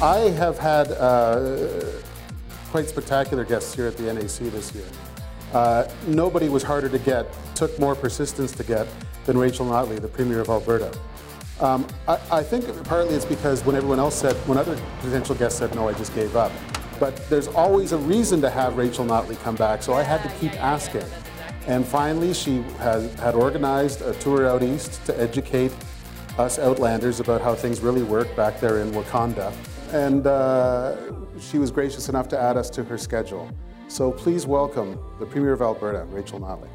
I have had uh, quite spectacular guests here at the NAC this year. Uh, nobody was harder to get, took more persistence to get than Rachel Notley, the Premier of Alberta. Um, I, I, think partly it's because when everyone else said, when other potential guests said no, I just gave up. But there's always a reason to have Rachel Notley come back, so I had to keep asking. And finally, she has, had organized a tour out east to educate us Outlanders about how things really work back there in Wakanda. And uh, she was gracious enough to add us to her schedule. So please welcome the Premier of Alberta, Rachel Notley.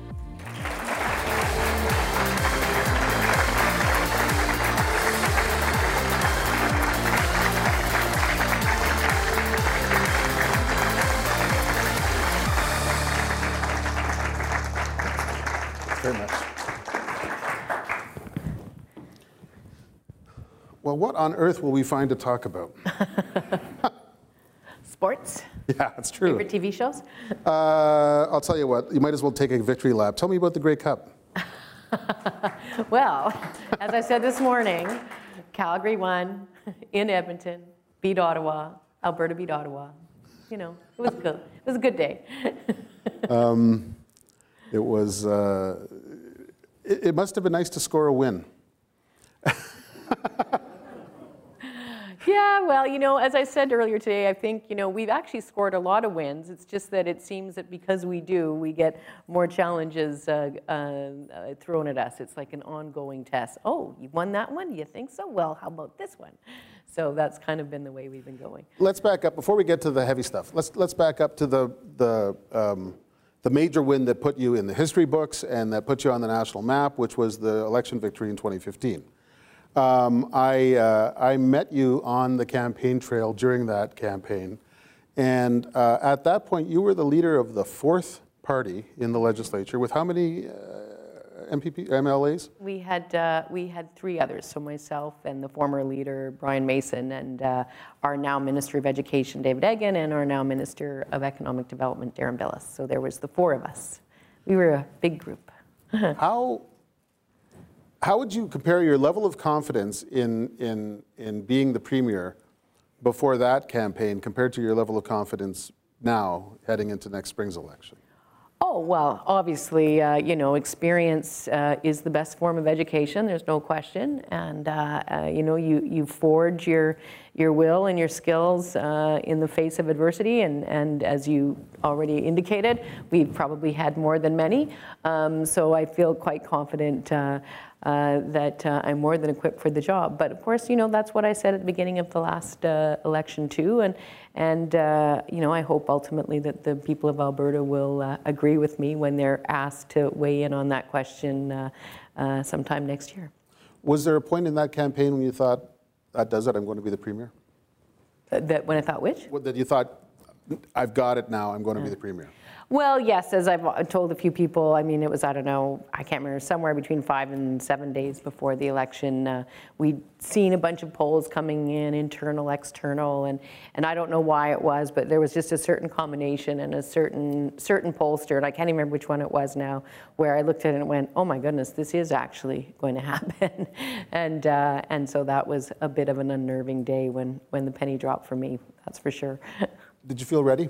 What on earth will we find to talk about? Sports? Yeah, that's true. Favorite TV shows? Uh, I'll tell you what, you might as well take a victory lap. Tell me about the Grey Cup. well, as I said this morning, Calgary won in Edmonton, beat Ottawa, Alberta beat Ottawa. You know, it was good. It was a good day. um, it was, uh, it, it must have been nice to score a win. Yeah, well, you know, as I said earlier today, I think, you know, we've actually scored a lot of wins. It's just that it seems that because we do, we get more challenges uh, uh, uh, thrown at us. It's like an ongoing test. Oh, you won that one? You think so? Well, how about this one? So that's kind of been the way we've been going. Let's back up before we get to the heavy stuff. Let's let's back up to the the um, the major win that put you in the history books and that put you on the national map, which was the election victory in 2015. Um, I, uh, I met you on the campaign trail during that campaign. And uh, at that point, you were the leader of the fourth party in the legislature with how many uh, MPP, MLAs? We had, uh, we had three others, so myself and the former leader, Brian Mason, and uh, our now Minister of Education, David Eggen, and our now Minister of Economic Development, Darren Bilous. So there was the four of us. We were a big group. how how would you compare your level of confidence in, in, in being the premier before that campaign compared to your level of confidence now heading into next spring's election? Oh, well, obviously, uh, you know, experience uh, is the best form of education, there's no question. And, uh, uh you know, you, you forge your, your will and your skills uh, in the face of adversity. And, and as you already indicated, we've probably had more than many. Um, so I feel quite confident uh, uh, that uh, I'm more than equipped for the job. But of course, you know, that's what I said at the beginning of the last uh, election too. And, and uh, you know, I hope ultimately that the people of Alberta will uh, agree with me when they're asked to weigh in on that question sometime next year. Was there a point in that campaign when you thought, that does it, I'm going to be the premier? That when I thought which? That you thought, I've got it now, I'm going to be the premier. Well, yes, as I've told a few people, I mean, it was, I don't know, I can't remember, somewhere between five and seven days before the election. Uh, we'd seen a bunch of polls coming in, internal, external, and, and I don't know why it was, but there was just a certain combination and a certain, certain pollster, and I can't even remember which one it was now, where I looked at it and went, oh my goodness, this is actually going to happen. and, uh, and so that was a bit of an unnerving day when, when the penny dropped for me, that's for sure. Did you feel ready?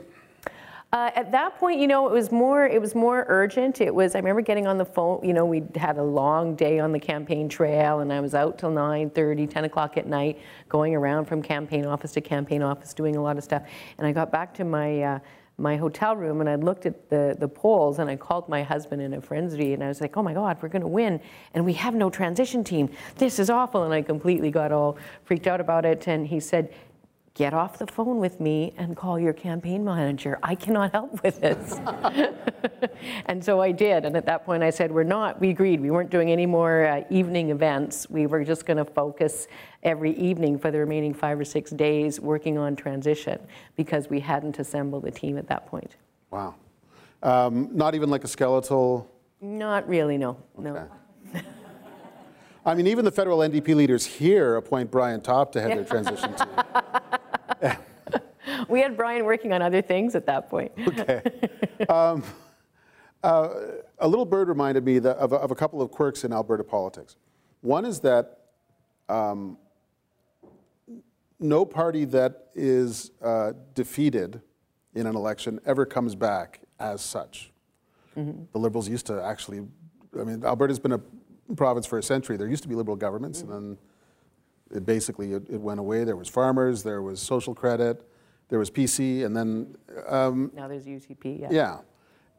Uh, at that point, you know, it was more it was more urgent. It was I remember getting on the phone. You know, we had a long day on the campaign trail, and I was out till 9:30, 10 o'clock at night, going around from campaign office to campaign office, doing a lot of stuff. And I got back to my uh, my hotel room and I looked at the, the polls and I called my husband in a frenzy and I was like, oh my God, we're going to win. And we have no transition team. This is awful. And I completely got all freaked out about it. And he said, get off the phone with me and call your campaign manager. I cannot help with this. and so I did. And at that point, I said, We're not, we agreed, we weren't doing any more uh, evening events. We were just going to focus every evening for the remaining five or six days working on transition because we hadn't assembled a team at that point. Wow. Um, not even like a skeletal? Not really, no. Okay. No. I mean, even the federal NDP leaders here appoint Brian Topp to head their transition team. we had Brian working on other things at that point. okay. Um, uh, a little bird reminded me that, of, of, a couple of quirks in Alberta politics. One is that um, no party that is uh, defeated in an election ever comes back as such. Mm-hmm. The Liberals used to actually, I mean, Alberta's been a province for a century. There used to be Liberal governments, Mm-hmm. and then it basically it, it went away. There was farmers, there was social credit, there was PC, and then Now there's UCP, yeah. yeah.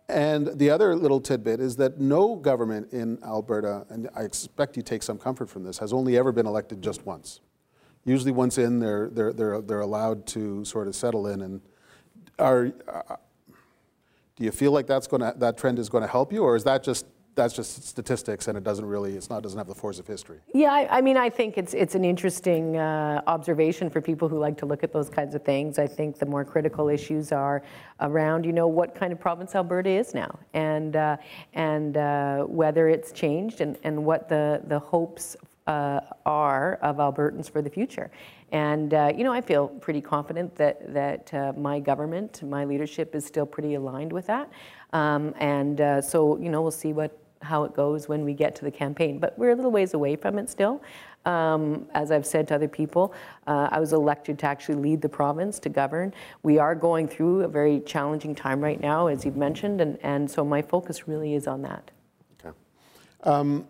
And the other little tidbit is that no government in Alberta, and I expect you take some comfort from this, has only ever been elected just once. Usually, once in, they're, they're, they're, they're allowed to sort of settle in. And are, uh, do you feel like that's going to, that trend is going to help you, or is that just, that's just statistics and it doesn't really, it's not, doesn't have the force of history? Yeah, I, I mean, I think it's it's an interesting uh, observation for people who like to look at those kinds of things. I think the more critical issues are around, you know, what kind of province Alberta is now, and uh, and uh, whether it's changed, and, and what the the hopes uh, are of Albertans for the future. And uh, you know, I feel pretty confident that that uh, my government, my leadership, is still pretty aligned with that. Um, and uh, so, you know, we'll see what how it goes when we get to the campaign. But we're a little ways away from it still. Um, as I've said to other people, uh, I was elected to actually lead the province to govern. We are going through a very challenging time right now, as you've mentioned, and, and so my focus really is on that. Okay. Um,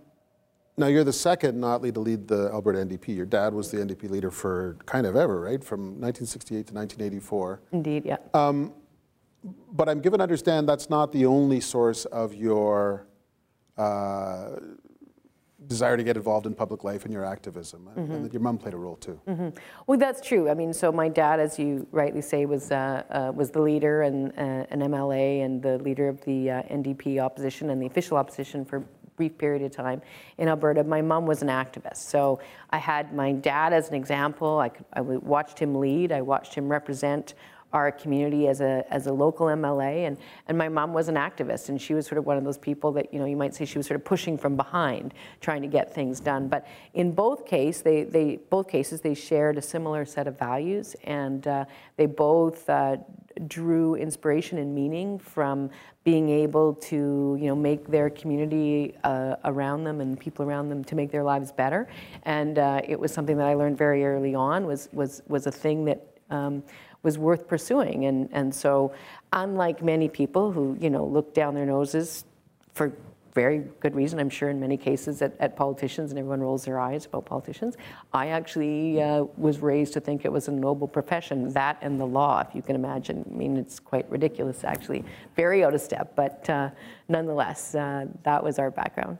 now, you're the second Notley to lead the Alberta NDP. Your dad was the NDP leader for kind of ever, right? From 1968 to 1984. Indeed, yeah. But I'm given to understand that's not the only source of your uh, desire to get involved in public life and your activism, and that your mom played a role too. Well, that's true. I mean, so my dad, as you rightly say, was uh, uh, was the leader and uh, an MLA and the leader of the uh, NDP opposition and the official opposition for a brief period of time in Alberta. My mom was an activist, so I had my dad as an example. I, could, I watched him lead. I watched him represent our community as a as a local MLA, and and my mom was an activist, and she was sort of one of those people that you know you might say she was sort of pushing from behind, trying to get things done. But in both case, they they both cases they shared a similar set of values, and uh, they both. Uh, drew inspiration and meaning from being able to you know make their community uh, around them and people around them to make their lives better and uh, it was something that I learned very early on was was was a thing that um, was worth pursuing. And, and so, unlike many people who, you know, look down their noses for very good reason, I'm sure in many cases at, at politicians, and everyone rolls their eyes about politicians. I actually uh, was raised to think it was a noble profession, that and the law, if you can imagine. I mean, it's quite ridiculous, actually, very out of step, but uh, nonetheless, uh, that was our background.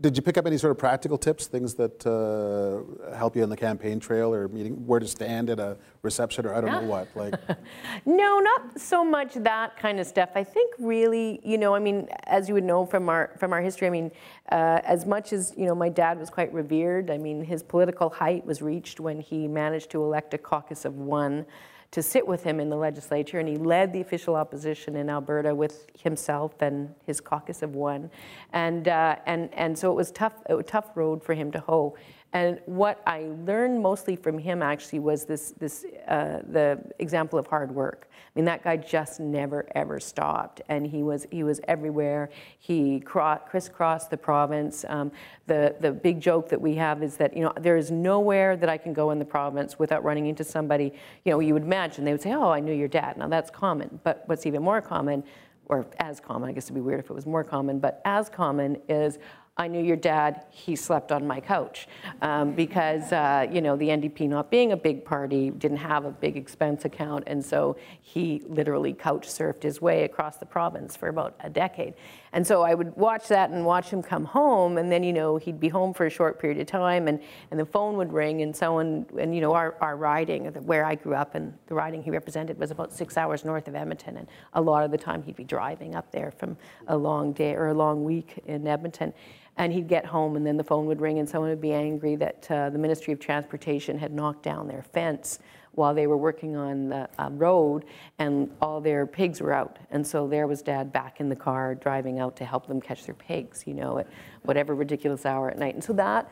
Did you pick up any sort of practical tips, things that uh, help you on the campaign trail or meeting, where to stand at a reception or I don't know what? Like, No, not so much that kind of stuff. I think really, you know, I mean, as you would know from our from our history, I mean, uh, as much as you know, my dad was quite revered. I mean, his political height was reached when he managed to elect a caucus of one to sit with him in the legislature, and he led the official opposition in Alberta with himself and his caucus of one, and uh, and and so it was tough, a tough road for him to hoe. And what I learned mostly from him actually was this, this uh, the example of hard work. I mean, that guy just never ever stopped, and he was he was everywhere. He cro- crisscrossed the province. Um, the the big joke that we have is that you know there is nowhere that I can go in the province without running into somebody. You know, you would imagine they would say, "Oh, I knew your dad." Now that's common, but what's even more common or as common, I guess it'd be weird if it was more common, but as common is I knew your dad, he slept on my couch. Um, because, uh, you know, the NDP not being a big party didn't have a big expense account, and so he literally couch surfed his way across the province for about a decade. And so I would watch that and watch him come home, and then, you know, he'd be home for a short period of time, and, and the phone would ring, and someone, and, you know, our, our riding, where I grew up, and the riding he represented was about six hours north of Edmonton, and a lot of the time he'd be driving up there from a long day or a long week in Edmonton. And he'd get home, and then the phone would ring, and someone would be angry that uh, the Ministry of Transportation had knocked down their fence while they were working on the uh, road, and all their pigs were out. And so there was Dad back in the car driving out to help them catch their pigs, you know, at whatever ridiculous hour at night. And so that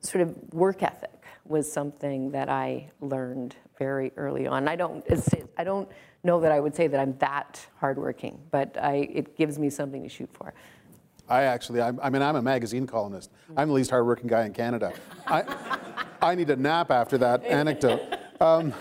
sort of work ethic was something that I learned very early on. I don't, I don't know that I would say that I'm that hardworking, but I, it gives me something to shoot for. I actually, I'm, I mean, I'm a magazine columnist. I'm the least hardworking guy in Canada. I, I need a nap after that anecdote. Um,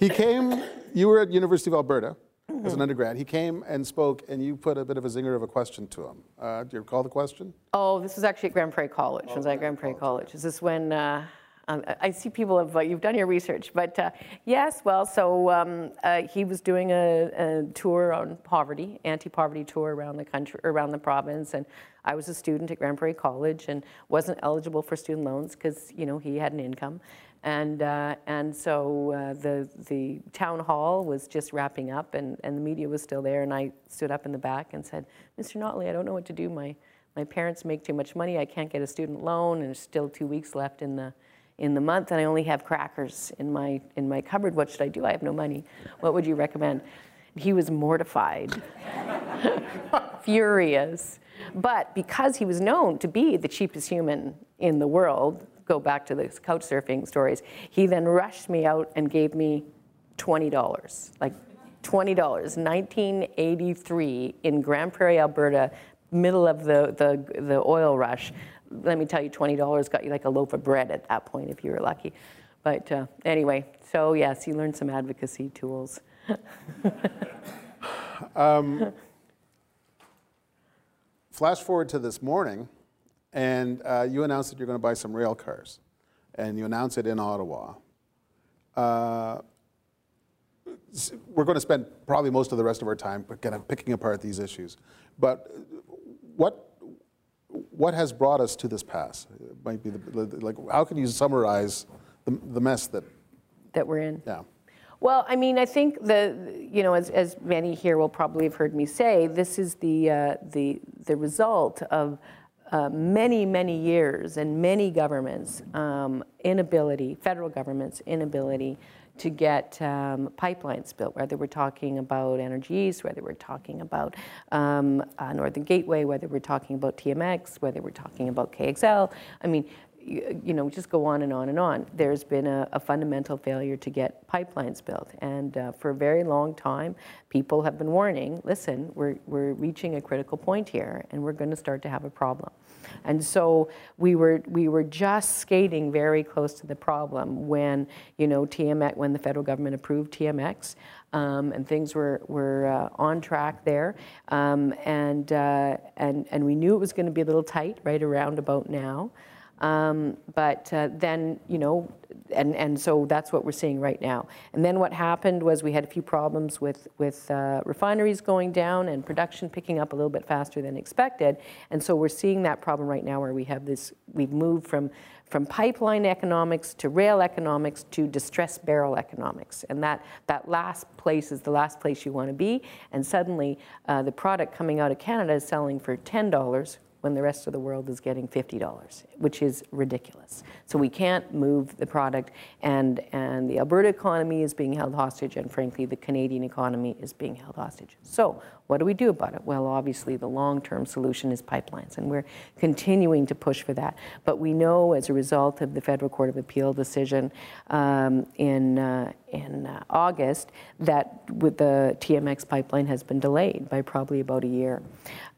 he came, you were at University of Alberta as an undergrad. He came and spoke, and you put a bit of a zinger of a question to him. Uh, do you recall the question? Oh, this was actually at Grande Prairie College. was I at Grande Prairie College? Is this when, uh, um, I I see people have, uh, you've done your research, but uh, yes, well, so um, uh, he was doing a, a tour on poverty, anti-poverty tour around the country, around the province, and I was a student at Grande Prairie College and wasn't eligible for student loans because, you know, he had an income. And, uh, and so uh, the, the town hall was just wrapping up and, and the media was still there. And I stood up in the back and said, Mr. Notley, I don't know what to do. My, my parents make too much money. I can't get a student loan and there's still two weeks left in the, in the month and I only have crackers in my, in my cupboard. What should I do? I have no money. What would you recommend? He was mortified, furious. But because he was known to be the cheapest human in the world, go back to the couch surfing stories, he then rushed me out and gave me $20, like $20, 1983 in Grande Prairie, Alberta, middle of the, the, the oil rush. Let me tell you, $20 got you like a loaf of bread at that point if you were lucky. But uh, anyway, so yes, he learned some advocacy tools. um, flash forward to this morning, and uh, you announced that you're going to buy some rail cars, and you announced it in Ottawa. Uh, we're going to spend probably most of the rest of our time kind of picking apart these issues. But what, what has brought us to this pass? It might be the, like, how can you summarize the, the mess that that we're in? Yeah. Well, I mean, I think the, you know, as, as many here will probably have heard me say, this is the, uh, the, the result of uh, many, many years and many governments' um, inability, federal governments' inability to get um, pipelines built, whether we're talking about Energy East, whether we're talking about um, uh, Northern Gateway, whether we're talking about TMX, whether we're talking about KXL. I mean, you, know, just go on and on and on. There's been a, a fundamental failure to get pipelines built. And uh, for a very long time, people have been warning, listen, we're, we're reaching a critical point here and we're going to start to have a problem. And so we were, we were just skating very close to the problem when, you know, TMX, when the federal government approved TMX, um, and things were, were uh, on track there. Um, and, uh, and, and we knew it was going to be a little tight right around about now. Um, but uh, then, you know, and, and so that's what we're seeing right now. And then what happened was we had a few problems with, with uh, refineries going down and production picking up a little bit faster than expected. And so we're seeing that problem right now where we have this, we've moved from, from pipeline economics to rail economics to distress barrel economics. And that, that last place is the last place you want to be. And suddenly uh, the product coming out of Canada is selling for $10 when the rest of the world is getting $50, which is ridiculous. So we can't move the product, and, and the Alberta economy is being held hostage, and frankly, the Canadian economy is being held hostage. So what do we do about it? Well, obviously, the long-term solution is pipelines, and we're continuing to push for that. But we know as a result of the Federal Court of Appeal decision um, in, uh, in uh, August that with the TMX pipeline has been delayed by probably about a year.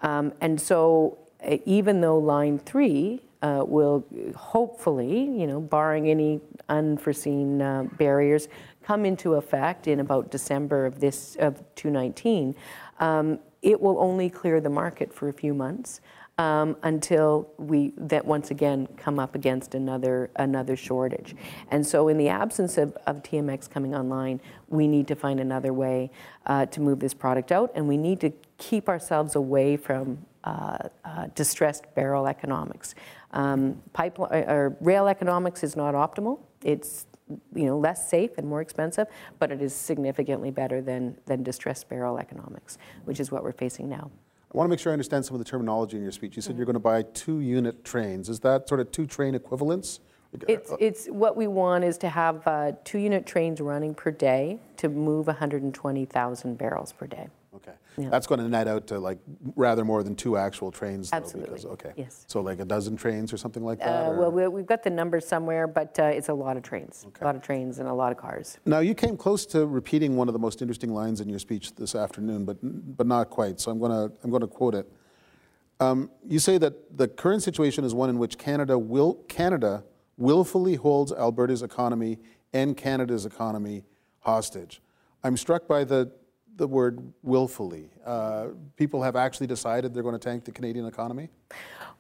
Um, and so even though line three uh, will hopefully, you know, barring any unforeseen uh, barriers, come into effect in about December of this of 2019, um, it will only clear the market for a few months. Um, until we that once again come up against another another shortage. And so in the absence of, of TMX coming online, we need to find another way uh, to move this product out, and we need to keep ourselves away from uh, uh, distressed barrel economics. Um, pipeline, uh, or rail economics is not optimal. It's you know less safe and more expensive, but it is significantly better than than distressed barrel economics, which is what we're facing now. I want to make sure I understand some of the terminology in your speech. You said mm-hmm. you're going to buy two unit trains. Is that sort of two train equivalents? It's, it's what we want is to have two unit trains running per day to move 120,000 barrels per day. Okay. That's going to net out to like rather more than two actual trains. Though, Absolutely. Because, okay. Yes. So like a dozen trains or something like that? Uh, Well, we- we've got the numbers somewhere, but uh, it's a lot of trains, a lot of trains and a lot of cars. Now, you came close to repeating one of the most interesting lines in your speech this afternoon, but, but not quite. So I'm going to I'm to quote it. Um, you say that the current situation is one in which Canada will Canada willfully holds Alberta's economy and Canada's economy hostage. I'm struck by the the word willfully. Uh, people have actually decided they're going to tank the Canadian economy.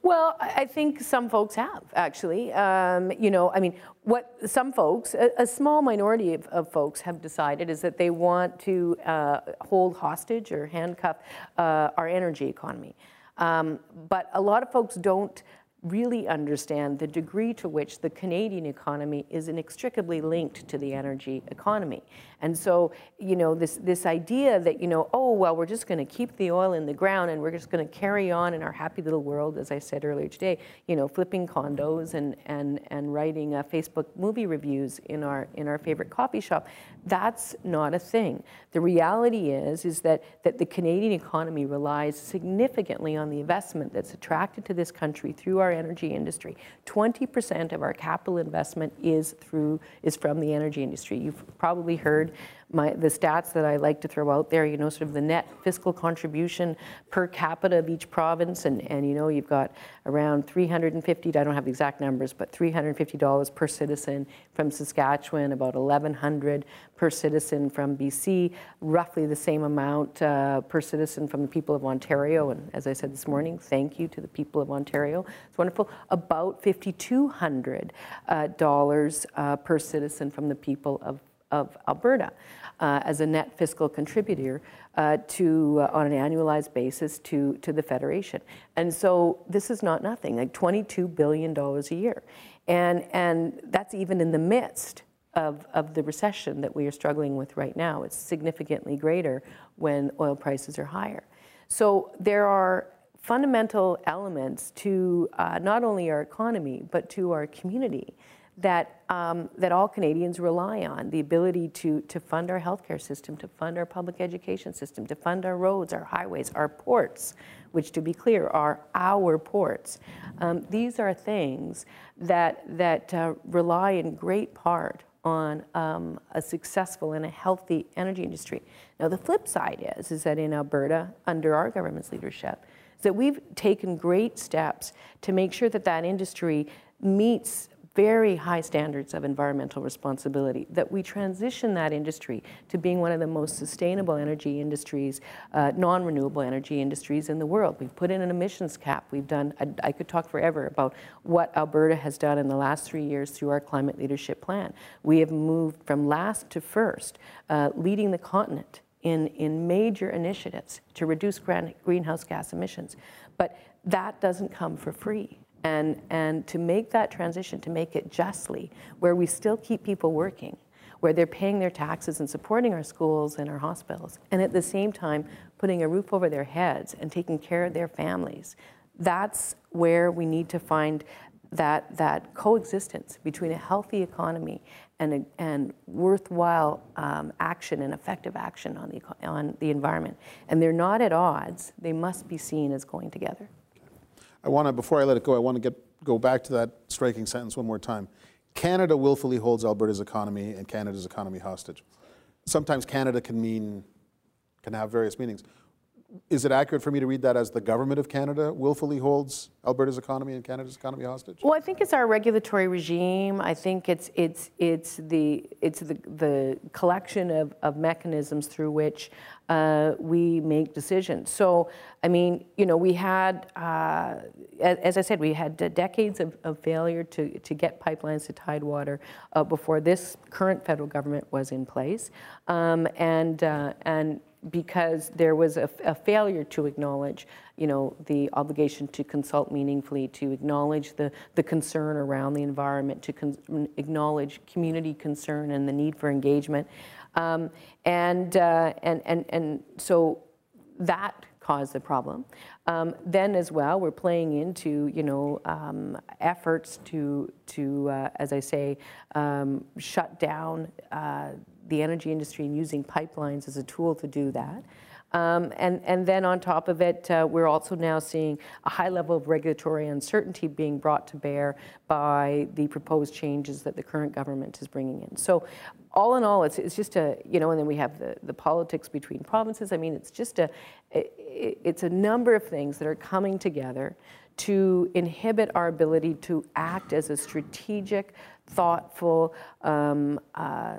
Well, I think some folks have, actually. Um, you know, I mean, what some folks, a, a small minority of, of folks have decided is that they want to uh, hold hostage or handcuff uh, our energy economy. Um, but a lot of folks don't really understand the degree to which the Canadian economy is inextricably linked to the energy economy. And so, you know, this, this idea that, you know, oh, well, we're just going to keep the oil in the ground and we're just going to carry on in our happy little world, as I said earlier today, you know, flipping condos and, and, and writing uh, Facebook movie reviews in our, in our favorite coffee shop, that's not a thing. The reality is, is that, that the Canadian economy relies significantly on the investment that's attracted to this country through our energy industry. 20% of our capital investment is through is from the energy industry. You've probably heard my, the stats that I like to throw out there, you know, sort of the net fiscal contribution per capita of each province. And, and you know, you've got around 350, I don't have the exact numbers, but $350 per citizen from Saskatchewan, about 1100 per citizen from BC, roughly the same amount uh, per citizen from the people of Ontario. And as I said this morning, thank you to the people of Ontario. It's wonderful. About $5,200 uh, uh, per citizen from the people of of Alberta uh, as a net fiscal contributor uh, to, uh, on an annualized basis to, to the Federation. And so this is not nothing, like $22 billion a year. And, and that's even in the midst of, of the recession that we are struggling with right now. It's significantly greater when oil prices are higher. So there are fundamental elements to uh, not only our economy, but to our community that, um, that all Canadians rely on the ability to, to fund our healthcare system, to fund our public education system, to fund our roads, our highways, our ports, which, to be clear, are our ports. Um, these are things that, that uh, rely in great part on um, a successful and a healthy energy industry. Now, the flip side is, is that in Alberta, under our government's leadership, that we've taken great steps to make sure that that industry meets very high standards of environmental responsibility, that we transition that industry to being one of the most sustainable energy industries, uh, non renewable energy industries in the world. We've put in an emissions cap. We've done, I, I, could talk forever about what Alberta has done in the last three years through our climate leadership plan. We have moved from last to first, uh, leading the continent in, in major initiatives to reduce greenhouse gas emissions. But that doesn't come for free. And, and to make that transition, to make it justly, where we still keep people working, where they're paying their taxes and supporting our schools and our hospitals, and at the same time putting a roof over their heads and taking care of their families. That's where we need to find that, that coexistence between a healthy economy and, a, and worthwhile um, action and effective action on the, on the environment. And they're not at odds, they must be seen as going together. I want to, before I let it go, I want to get, go back to that striking sentence one more time. Canada willfully holds Alberta's economy and Canada's economy hostage. Sometimes Canada can mean, can have various meanings. Is it accurate for me to read that as the government of Canada willfully holds Alberta's economy and Canada's economy hostage? Well, I think it's our regulatory regime. I think it's it's it's the it's the, the collection of, of mechanisms through which uh, we make decisions. So, I mean, you know, we had, uh, as, as, I said, we had decades of, of, failure to, to get pipelines to Tidewater uh, before this current federal government was in place, um, and uh, and because there was a, a, failure to acknowledge, you know, the obligation to consult meaningfully, to acknowledge the, the concern around the environment, to con- acknowledge community concern and the need for engagement. Um, and, uh, and, and, and so that caused the problem. Um, then as well, we're playing into, you know, um, efforts to, to uh, as I say, um, shut down uh, the energy industry and using pipelines as a tool to do that. Um, and, and then on top of it, uh, we're also now seeing a high level of regulatory uncertainty being brought to bear by the proposed changes that the current government is bringing in. So all in all, it's, it's just a, you know, and then we have the, the politics between provinces. I mean, it's just a, it, it's a number of things that are coming together to inhibit our ability to act as a strategic, thoughtful, um, uh,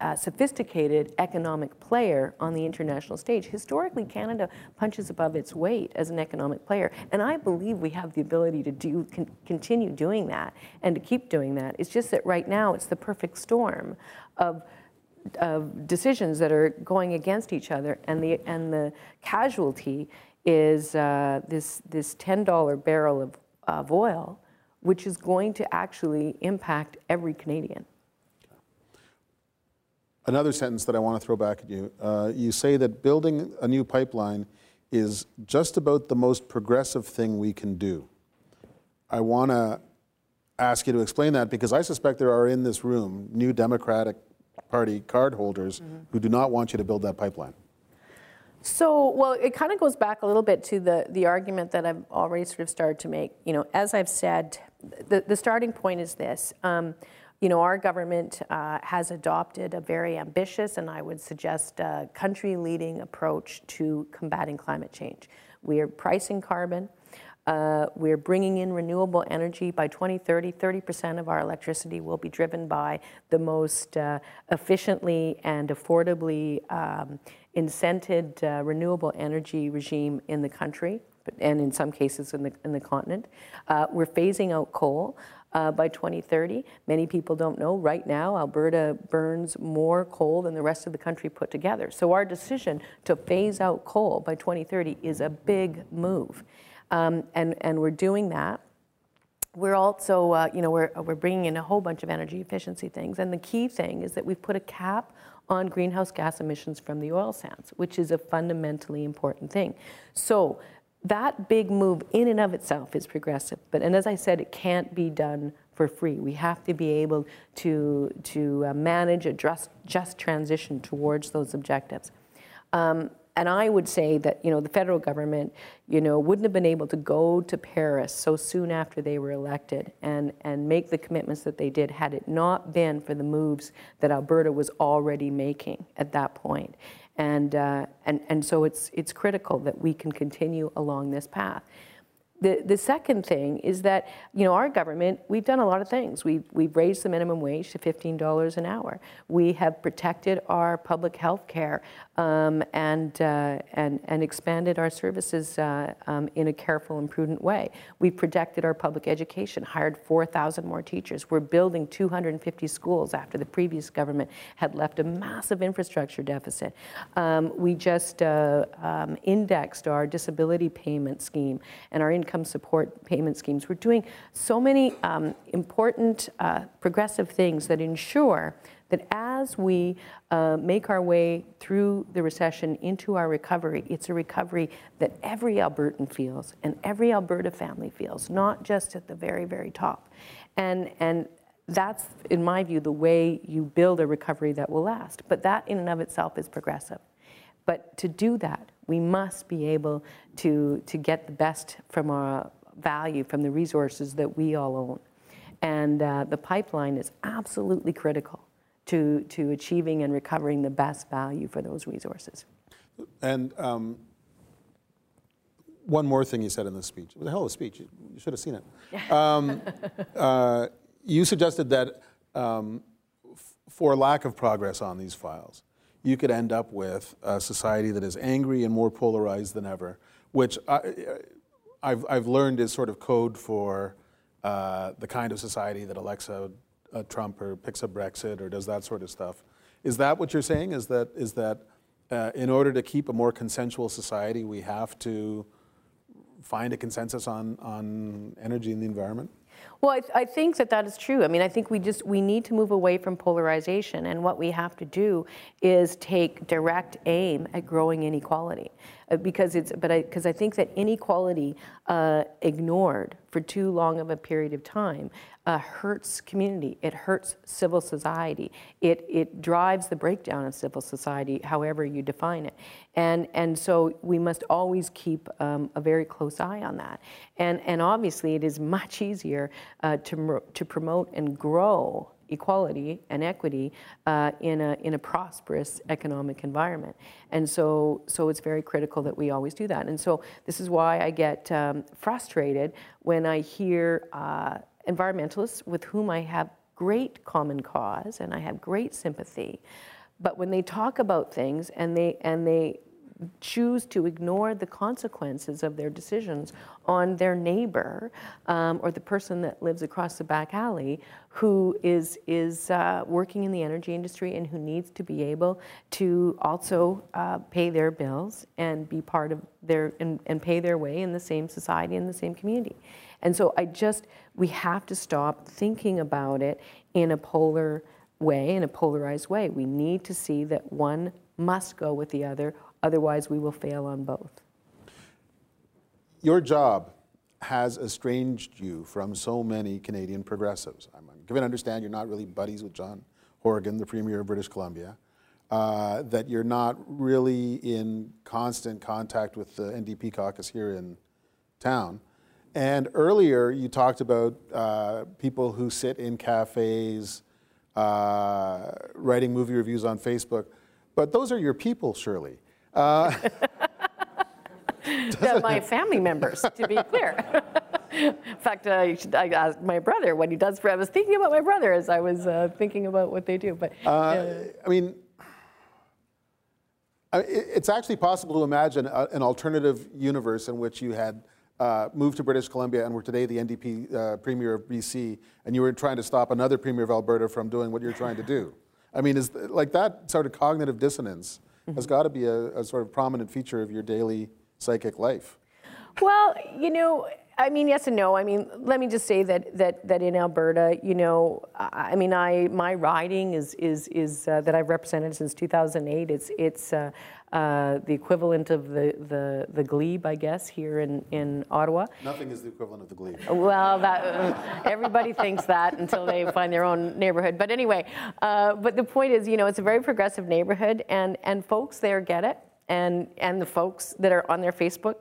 uh, sophisticated economic player on the international stage. Historically, Canada punches above its weight as an economic player, and I believe we have the ability to do con- continue doing that and to keep doing that. It's just that right now it's the perfect storm of of decisions that are going against each other, and the and the casualty is uh, this this ten dollar barrel of, of oil, which is going to actually impact every Canadian. Another sentence that I want to throw back at you. Uh, you say that building a new pipeline is just about the most progressive thing we can do. I want to ask you to explain that because I suspect there are in this room new Democratic Party cardholders mm-hmm. who do not want you to build that pipeline. So, well, it kind of goes back a little bit to the, the argument that I've already sort of started to make. You know, as I've said, the, the starting point is this. Um, you know, our government uh, has adopted a very ambitious and I would suggest a country leading approach to combating climate change. We are pricing carbon. Uh, we're bringing in renewable energy by 2030. 30% of our electricity will be driven by the most uh, efficiently and affordably um, incented uh, renewable energy regime in the country, and in some cases in the, in the continent. Uh, we're phasing out coal. Uh, by 2030. Many people don't know right now Alberta burns more coal than the rest of the country put together. So our decision to phase out coal by 2030 is a big move. Um, and, and we're doing that. We're also, uh, you know, we're, we're bringing in a whole bunch of energy efficiency things. And the key thing is that we've put a cap on greenhouse gas emissions from the oil sands, which is a fundamentally important thing. So that big move in and of itself is progressive. But, and as I said, it can't be done for free. We have to be able to, to uh, manage a just, just transition towards those objectives. Um, and I would say that you know the federal government, you know, wouldn't have been able to go to Paris so soon after they were elected and and make the commitments that they did had it not been for the moves that Alberta was already making at that point. And uh, and and so it's it's critical that we can continue along this path. The, the second thing is that, you know, our government, we've done a lot of things. We've, we've raised the minimum wage to $15 an hour. We have protected our public health care um, and, uh, and, and expanded our services uh, um, in a careful and prudent way. We've protected our public education, hired 4,000 more teachers. We're building 250 schools after the previous government had left a massive infrastructure deficit. Um, we just uh, um, indexed our disability payment scheme and our income support payment schemes. We're doing so many um, important uh, progressive things that ensure that as we uh, make our way through the recession into our recovery, it's a recovery that every Albertan feels and every Alberta family feels, not just at the very, very top. And, and that's, in my view, the way you build a recovery that will last. But that, in and of itself, is progressive. But to do that, we must be able to, to get the best from our value, from the resources that we all own. And uh, the pipeline is absolutely critical to, to achieving and recovering the best value for those resources. And um, one more thing you said in this speech. It was a hell of a speech. You should have seen it. Um, uh, you suggested that um, f- for lack of progress on these files, you could end up with a society that is angry and more polarized than ever, which I, have I've learned is sort of code for uh, the kind of society that elects Trump or picks a Brexit or does that sort of stuff. Is that what you're saying? Is that, is that uh, in order to keep a more consensual society, we have to find a consensus on, on energy and the environment? Well, I, th- I, think that that is true. I mean, I think we just we need to move away from polarization, and what we have to do is take direct aim at growing inequality. Uh, because it's, but I, because I think that inequality uh, ignored for too long of a period of time uh, hurts community. It hurts civil society. It, it drives the breakdown of civil society, however you define it. And, and so we must always keep um, a very close eye on that. And, and obviously, it is much easier uh, to, to promote and grow equality and equity uh, in, a, in a prosperous economic environment. And so, so it's very critical that we always do that. And so this is why I get um, frustrated when I hear uh, environmentalists with whom I have great common cause and I have great sympathy. But when they talk about things and they, and they choose to ignore the consequences of their decisions on their neighbor um, or the person that lives across the back alley who is, is uh, working in the energy industry and who needs to be able to also uh, pay their bills and be part of their and, and pay their way in the same society in the same community. And so I just, we have to stop thinking about it in a polar way, in a polarized way. We need to see that one must go with the other Otherwise, we will fail on both. Your job has estranged you from so many Canadian progressives. I'm given to understand you're not really buddies with John Horgan, the Premier of British Columbia, uh, that you're not really in constant contact with the NDP caucus here in town. And earlier, you talked about uh, people who sit in cafes, uh, writing movie reviews on Facebook. But those are your people, surely. Uh, my family members, to be clear. In fact, uh, should, I asked my brother what he does for. I was thinking about my brother as I was uh, thinking about what they do. But uh, I mean, it's actually possible to imagine a, an alternative universe in which you had uh, moved to British Columbia and were today the NDP uh, premier of BC, and you were trying to stop another premier of Alberta from doing what you're trying to do. I mean, is like that sort of cognitive dissonance has got to be a, a sort of prominent feature of your daily psychic life. Well, you know, I mean, yes and no. I mean, let me just say that that that in Alberta, you know, I mean, I my riding is is is uh, that I've represented since 2008. It's it's uh, uh, the equivalent of the, the the glebe, I guess, here in in Ottawa. Nothing is the equivalent of the glebe. Well, that everybody thinks that until they find their own neighborhood. But anyway, uh, but the point is, you know, it's a very progressive neighborhood, and and folks there get it and and the folks that are on their Facebook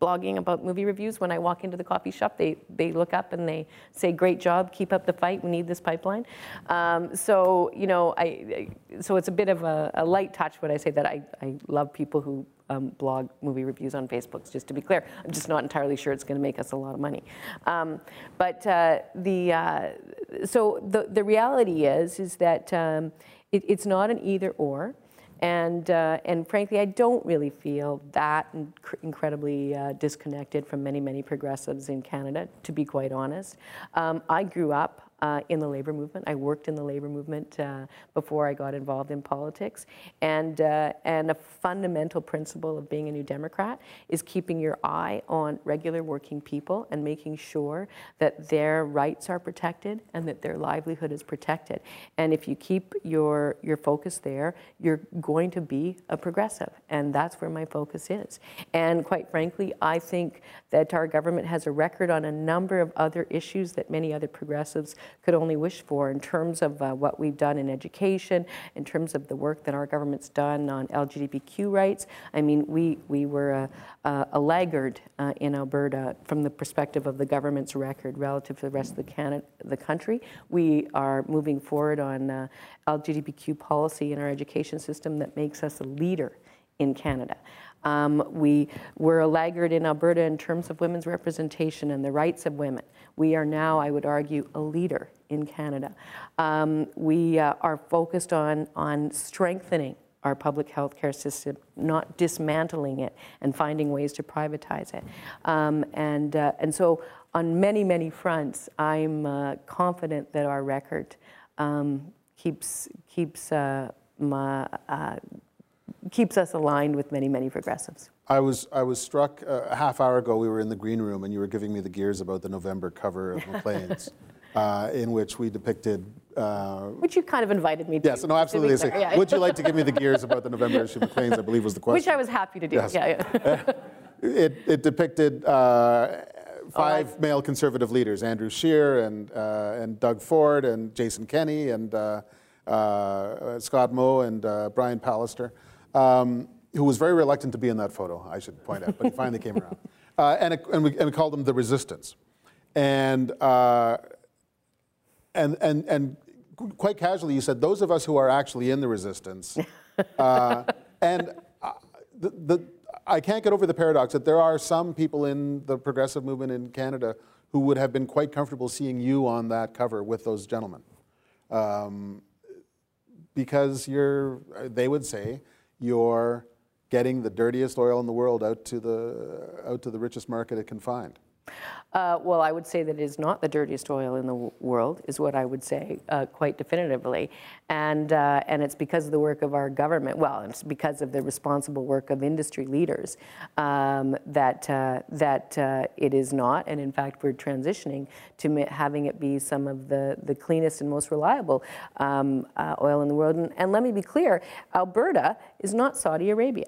blogging about movie reviews, when I walk into the coffee shop, they they look up and they say, "Great job, keep up the fight. We need this pipeline." Um, so you know, I so it's a bit of a, a, light touch when I say that I I love people who. Um, blog movie reviews on Facebook. Just to be clear, I'm just not entirely sure it's going to make us a lot of money. Um, but uh, the uh, so the the reality is is that um, it, it's not an either or. And, uh, and frankly, I don't really feel that inc- incredibly uh, disconnected from many, many progressives in Canada, to be quite honest. Um, I grew up uh, in the labor movement. I worked in the labor movement uh, before I got involved in politics. And, uh, and a fundamental principle of being a New Democrat is keeping your eye on regular working people and making sure that their rights are protected and that their livelihood is protected. And if you keep your, your focus there, you're going to be a progressive. And that's where my focus is. And quite frankly, I think that our government has a record on a number of other issues that many other progressives could only wish for in terms of uh, what we've done in education, in terms of the work that our government's done on LGBTQ rights. I mean, we, we were a, a, a laggard uh, in Alberta from the perspective of the government's record relative to the rest of the, Canada, the country. We are moving forward on uh, LGBTQ policy in our education system that makes us a leader in Canada. Um, we were a laggard in Alberta in terms of women's representation and the rights of women. We are now, I would argue, a leader in Canada. Um, we uh, are focused on, on strengthening our public health care system, not dismantling it and finding ways to privatize it. Um, and, uh, and so, on many, many fronts, I'm uh, confident that our record um, keeps, keeps uh, my, uh, keeps us aligned with many, many progressives. I was, I was struck uh, a half hour ago, we were in the green room and you were giving me the gears about the November cover of Maclean's, uh, in which we depicted uh, Which you kind of invited me to. yes, no, absolutely. Yeah. Would you like to give me the gears about the November issue of Maclean's? I believe was the question. Which I was happy to do. Yes. Yeah, yeah. It, it depicted uh, five male conservative leaders: Andrew Scheer and uh, and Doug Ford and Jason Kenney and uh, uh, Scott Moe and uh, Brian Pallister, um, who was very reluctant to be in that photo. I should point out, but he finally came around. Uh, and, it, and, we, and we called them the Resistance, and. Uh, and, and, and quite casually, you said, those of us who are actually in the resistance. uh, and uh, the, the, I can't get over the paradox that there are some people in the progressive movement in Canada who would have been quite comfortable seeing you on that cover with those gentlemen. Um, because you're, they would say, you're getting the dirtiest oil in the world out to the, out to the richest market it can find. Uh, well, I would say that it is not the dirtiest oil in the world, is what I would say uh, quite definitively. And, uh, and it's because of the work of our government, well, it's because of the responsible work of industry leaders um, that, uh, that uh, it is not. And in fact, we're transitioning to having it be some of the, the cleanest and most reliable um, uh, oil in the world. And, and let me be clear Alberta is not Saudi Arabia.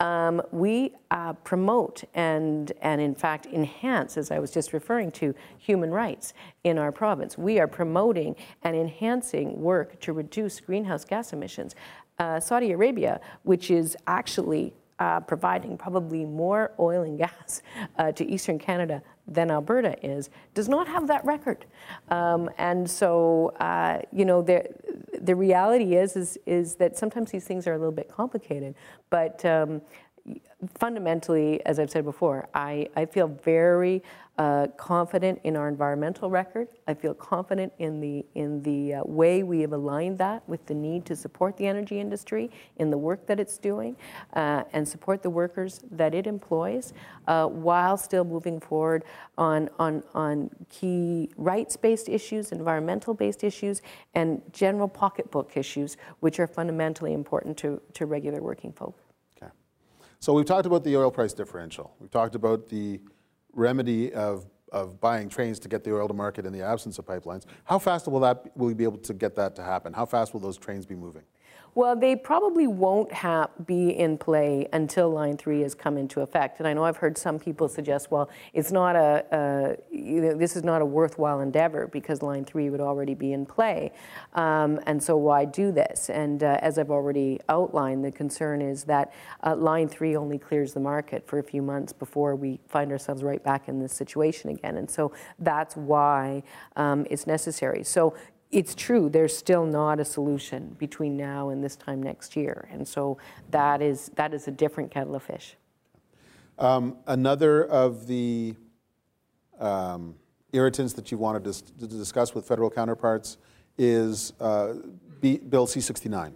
Um, we uh, promote and, and, in fact, enhance, as I was just referring to, human rights in our province. We are promoting and enhancing work to reduce greenhouse gas emissions. Uh, Saudi Arabia, which is actually uh, providing probably more oil and gas uh, to Eastern Canada than Alberta is, does not have that record. Um, and so, uh, you know, the, the reality is, is, is that sometimes these things are a little bit complicated. But um, fundamentally, as I've said before, I, I feel very uh, confident in our environmental record. I feel confident in the, in the uh, way we have aligned that with the need to support the energy industry in the work that it's doing uh, and support the workers that it employs uh, while still moving forward on, on, on key rights-based issues, environmental-based issues, and general pocketbook issues, which are fundamentally important to, to regular working folk. So we've talked about the oil price differential. We've talked about the remedy of, of buying trains to get the oil to market in the absence of pipelines. How fast will that will we be able to get that to happen? How fast will those trains be moving? Well, they probably won't be in play until Line 3 has come into effect. And I know I've heard some people suggest, well, it's not a, a you know, this is not a worthwhile endeavor because Line 3 would already be in play. Um, and so why do this? And uh, as I've already outlined, the concern is that uh, Line 3 only clears the market for a few months before we find ourselves right back in this situation again. And so that's why um, it's necessary. So it's true, there's still not a solution between now and this time next year. And so that is, that is a different kettle of fish. Um, another of the um, irritants that you wanted to, to, discuss with federal counterparts is uh, B, Bill C-69, mm-hmm.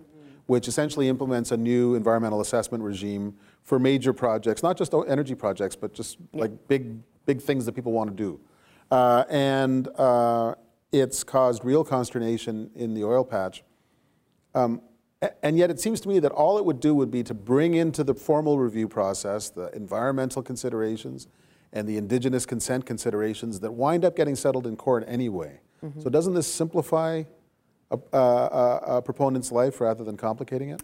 which essentially implements a new environmental assessment regime for major projects, not just energy projects, but just yeah. like big, big things that people want to do. Uh, and uh, it's caused real consternation in the oil patch. Um, and yet it seems to me that all it would do would be to bring into the formal review process the environmental considerations and the indigenous consent considerations that wind up getting settled in court anyway. Mm-hmm. So doesn't this simplify a, a, a, proponent's life rather than complicating it?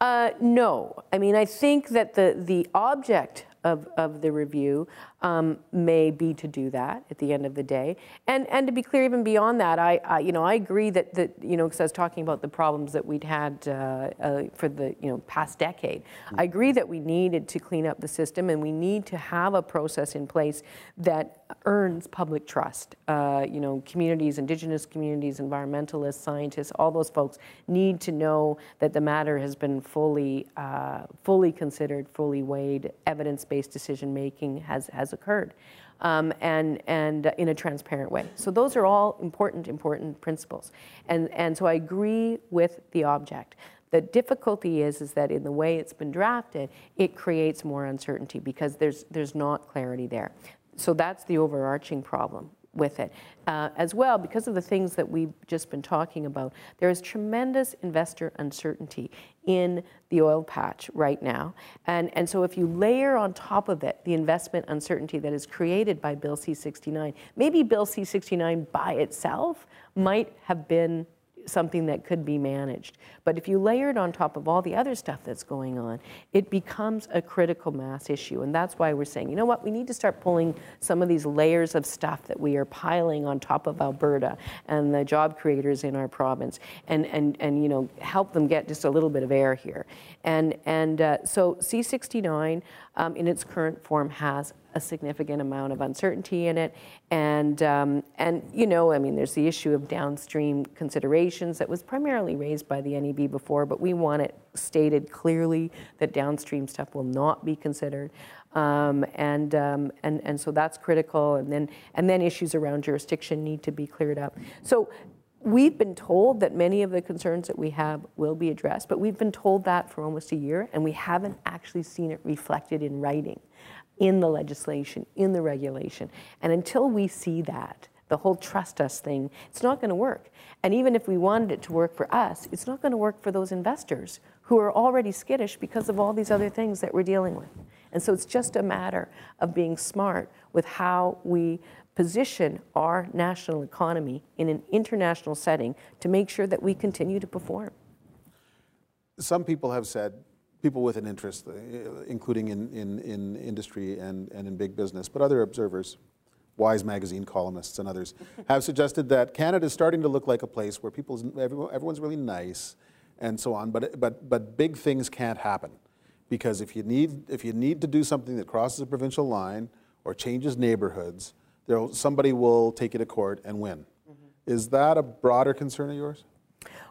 Uh, no. I mean, I think that the, the object of, of the review um, may be to do that at the end of the day. And, and to be clear, even beyond that, I, I you know, I agree that, that you know, because I was talking about the problems that we'd had uh, uh, for the you know, past decade. Mm-hmm. I agree that we needed to clean up the system and we need to have a process in place that earns public trust. Uh, you know, communities, indigenous communities, environmentalists, scientists, all those folks need to know that the matter has been fully, uh, fully considered, fully weighed, evidence-based decision making has, has occurred. Um, and, and in a transparent way. So those are all important, important principles. And, and so I agree with the object. The difficulty is, is that in the way it's been drafted, it creates more uncertainty because there's, there's not clarity there. So that's the overarching problem with it. Uh, as well, because of the things that we've just been talking about, there is tremendous investor uncertainty in the oil patch right now. And, and so if you layer on top of it the investment uncertainty that is created by Bill C-69, maybe Bill C-69 by itself might have been something that could be managed. But if you layer it on top of all the other stuff that's going on, it becomes a critical mass issue. And that's why we're saying, you know what, we need to start pulling some of these layers of stuff that we are piling on top of Alberta and the job creators in our province and, and, and you know, help them get just a little bit of air here. And, and uh, so C69 um, in its current form has a significant amount of uncertainty in it. And, um, and, you know, I mean, there's the issue of downstream considerations that was primarily raised by the NEB before, but we want it stated clearly that downstream stuff will not be considered. Um, and, um, and, and so that's critical. And then, and then issues around jurisdiction need to be cleared up. So we've been told that many of the concerns that we have will be addressed, but we've been told that for almost a year, and we haven't actually seen it reflected in writing in the legislation, in the regulation. And until we see that, the whole trust us thing, it's not going to work. And even if we wanted it to work for us, it's not going to work for those investors who are already skittish because of all these other things that we're dealing with. And so it's just a matter of being smart with how we position our national economy in an international setting to make sure that we continue to perform. Some people have said people with an interest, uh, including in, in, in industry and, and in big business, but other observers, Wise magazine columnists and others, have suggested that Canada is starting to look like a place where people's, everyone, everyone's really nice and so on, but, but, but big things can't happen. Because if you, need, if you need to do something that crosses a provincial line or changes neighborhoods, there, somebody will take you to court and win. Mm -hmm. Is that a broader concern of yours?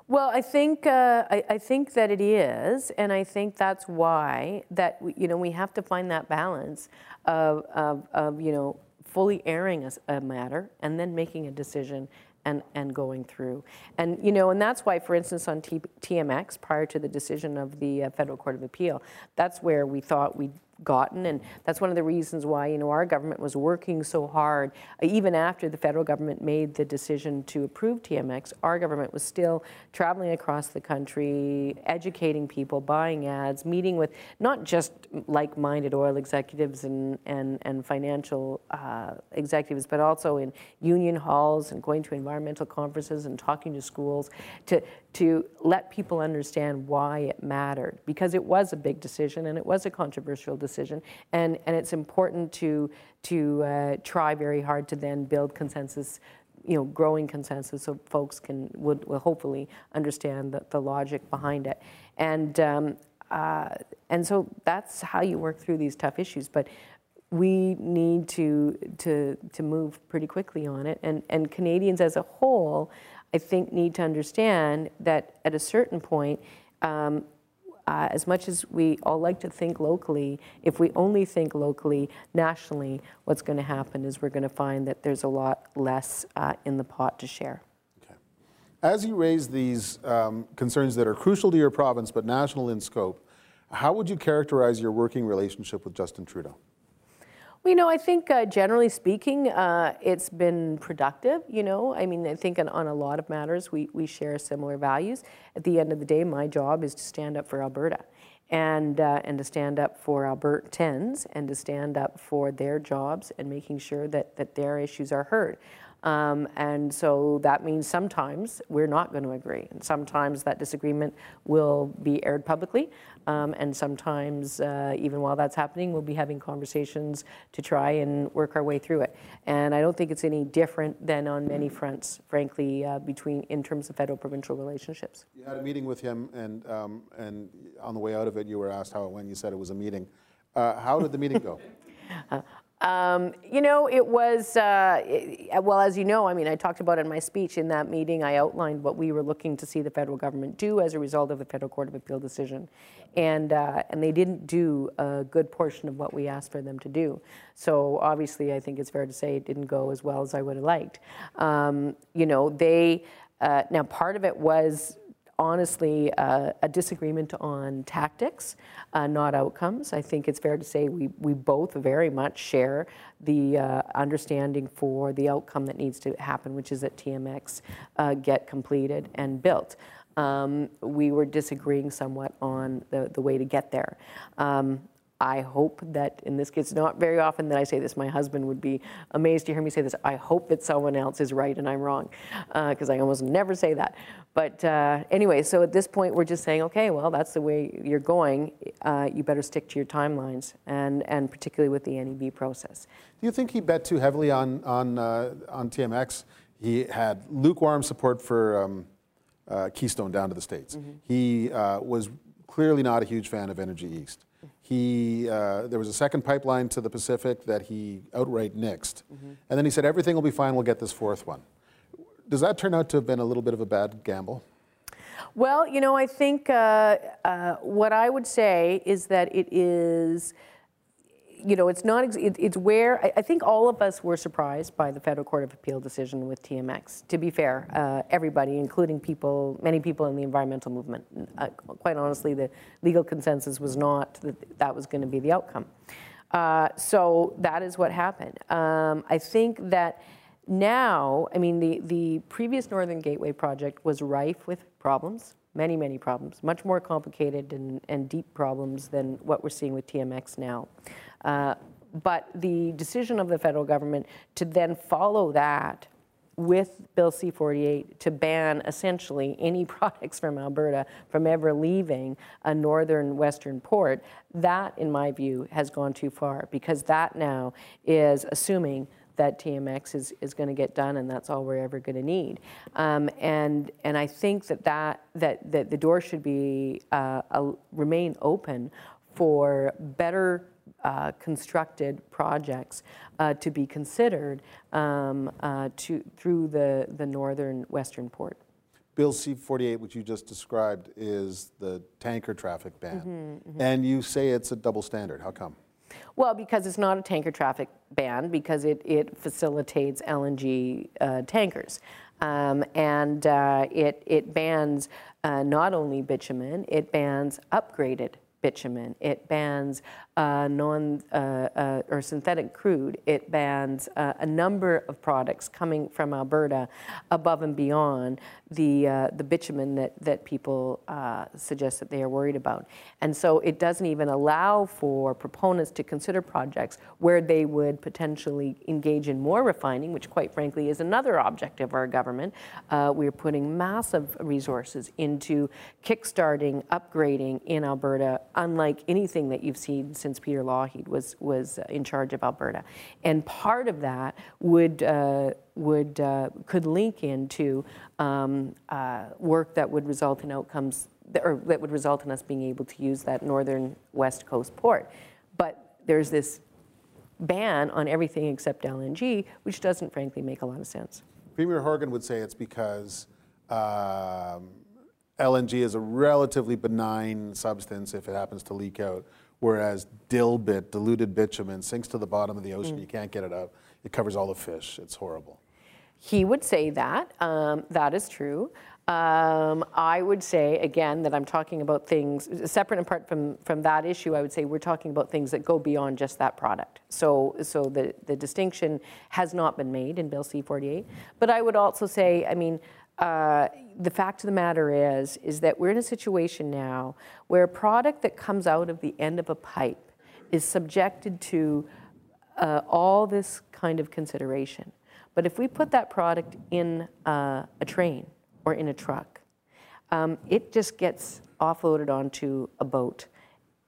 Well, I think uh, I, I, think that it is, and I think that's why that we, you know we have to find that balance of, of, of you know fully airing a, a, matter and then making a decision and, and going through. And you know, and that's why, for instance, on T, TMX, prior to the decision of the uh, Federal Court of Appeal, that's where we thought we gotten. And that's one of the reasons why, you know, our government was working so hard. Even after the federal government made the decision to approve TMX, our government was still traveling across the country, educating people, buying ads, meeting with not just like-minded oil executives and, and, and financial uh, executives, but also in union halls and going to environmental conferences and talking to schools to, to let people understand why it mattered because it was a big decision and it was a controversial decision and, and it's important to, to uh, try very hard to then build consensus you know, growing consensus so folks can would, will hopefully understand the, the logic behind it. And, um, uh, and so that's how you work through these tough issues. But we need to, to, to move pretty quickly on it. And, and Canadians as a whole, I think, need to understand that at a certain point, um, uh, as much as we all like to think locally, if we only think locally, nationally, what's going to happen is we're going to find that there's a lot less uh, in the pot to share. Okay. As you raise these um, concerns that are crucial to your province but national in scope, how would you characterize your working relationship with Justin Trudeau? You know, I think uh, generally speaking, uh, it's been productive. You know, I mean, I think on, on, a lot of matters we, we share similar values. At the end of the day, my job is to stand up for Alberta and, uh, and to stand up for Albertans and to stand up for their jobs and making sure that, that their issues are heard. Um, and so that means sometimes we're not going to agree. And sometimes that disagreement will be aired publicly. Um, and sometimes, uh, even while that's happening, we'll be having conversations to try and work our way through it. And I don't think it's any different than on many fronts, frankly, uh, between in terms of federal provincial relationships. You had a meeting with him, and, um, and on the way out of it, you were asked how it went. You said it was a meeting. Uh, how did the meeting go? Um, you know, it was, uh, it, well, as you know, I mean, I talked about in my speech in that meeting, I outlined what we were looking to see the federal government do as a result of the Federal Court of Appeal decision. And, uh, and they didn't do a good portion of what we asked for them to do. So obviously, I think it's fair to say it didn't go as well as I would have liked. Um, you know, they, uh, now part of it was honestly uh, a disagreement on tactics, uh, not outcomes. I think it's fair to say we, we both very much share the uh, understanding for the outcome that needs to happen, which is that TMX uh, get completed and built. Um, we were disagreeing somewhat on the, the way to get there. Um, I hope that in this case, not very often that I say this, my husband would be amazed to hear me say this. I hope that someone else is right and I'm wrong, because uh, I almost never say that. But uh, anyway, so at this point, we're just saying, okay, well, that's the way you're going. Uh, you better stick to your timelines, and, and particularly with the NEB process. Do you think he bet too heavily on, on, uh, on TMX? He had lukewarm support for um, uh, Keystone down to the States. Mm-hmm. He uh, was clearly not a huge fan of Energy East. He, uh, there was a second pipeline to the Pacific that he outright nixed. Mm-hmm. And then he said, everything will be fine, we'll get this fourth one. Does that turn out to have been a little bit of a bad gamble? Well, you know, I think uh, uh, what I would say is that it is you know, it's not, it, it's where, I, I, think all of us were surprised by the Federal Court of Appeal decision with TMX, to be fair, uh, everybody, including people, many people in the environmental movement. Uh, quite honestly, the legal consensus was not that that was going to be the outcome. Uh, so that is what happened. Um, I think that now, I mean, the, the previous Northern Gateway project was rife with problems, many, many problems, much more complicated and, and deep problems than what we're seeing with TMX now. Uh, but the decision of the federal government to then follow that with Bill C 48 to ban essentially any products from Alberta from ever leaving a northern western port, that, in my view, has gone too far because that now is assuming that TMX is, is going to get done, and that's all we're ever going to need. Um, and and I think that that that, that the door should be uh, a, remain open for better uh, constructed projects uh, to be considered um, uh, to, through the, the northern western port. Bill C-48, which you just described, is the tanker traffic ban. Mm-hmm, mm-hmm. And you say it's a double standard. How come? Well, because it's not a tanker traffic ban, because it, it facilitates LNG uh, tankers. Um, and uh, it, it bans uh, not only bitumen, it bans upgraded bitumen. It bans uh, non uh, uh, or synthetic crude. It bans uh, a number of products coming from Alberta above and beyond the uh, the bitumen that that people uh, suggest that they are worried about. And so it doesn't even allow for proponents to consider projects where they would potentially engage in more refining, which quite frankly is another objective of our government. we're putting massive resources into kickstarting, upgrading in Alberta, unlike anything that you've seen since Peter Lougheed was, was in charge of Alberta. And part of that would, uh, would, uh, could link into um, uh, work that would result in outcomes, that, or that would result in us being able to use that northern west coast port. But there's this ban on everything except LNG, which doesn't frankly make a lot of sense. Premier Horgan would say it's because um, LNG is a relatively benign substance if it happens to leak out, whereas dilbit, diluted bitumen, sinks to the bottom of the ocean. Mm. You can't get it out. It covers all the fish. It's horrible. He would say that. Um, that is true. Um, I would say, again, that I'm talking about things separate and apart from, from that issue. I would say we're talking about things that go beyond just that product. So, so the, the distinction has not been made in Bill C 48. But I would also say, I mean, uh, the fact of the matter is, is that we're in a situation now where a product that comes out of the end of a pipe is subjected to uh, all this kind of consideration. But if we put that product in uh, a train or in a truck, um, it just gets offloaded onto a boat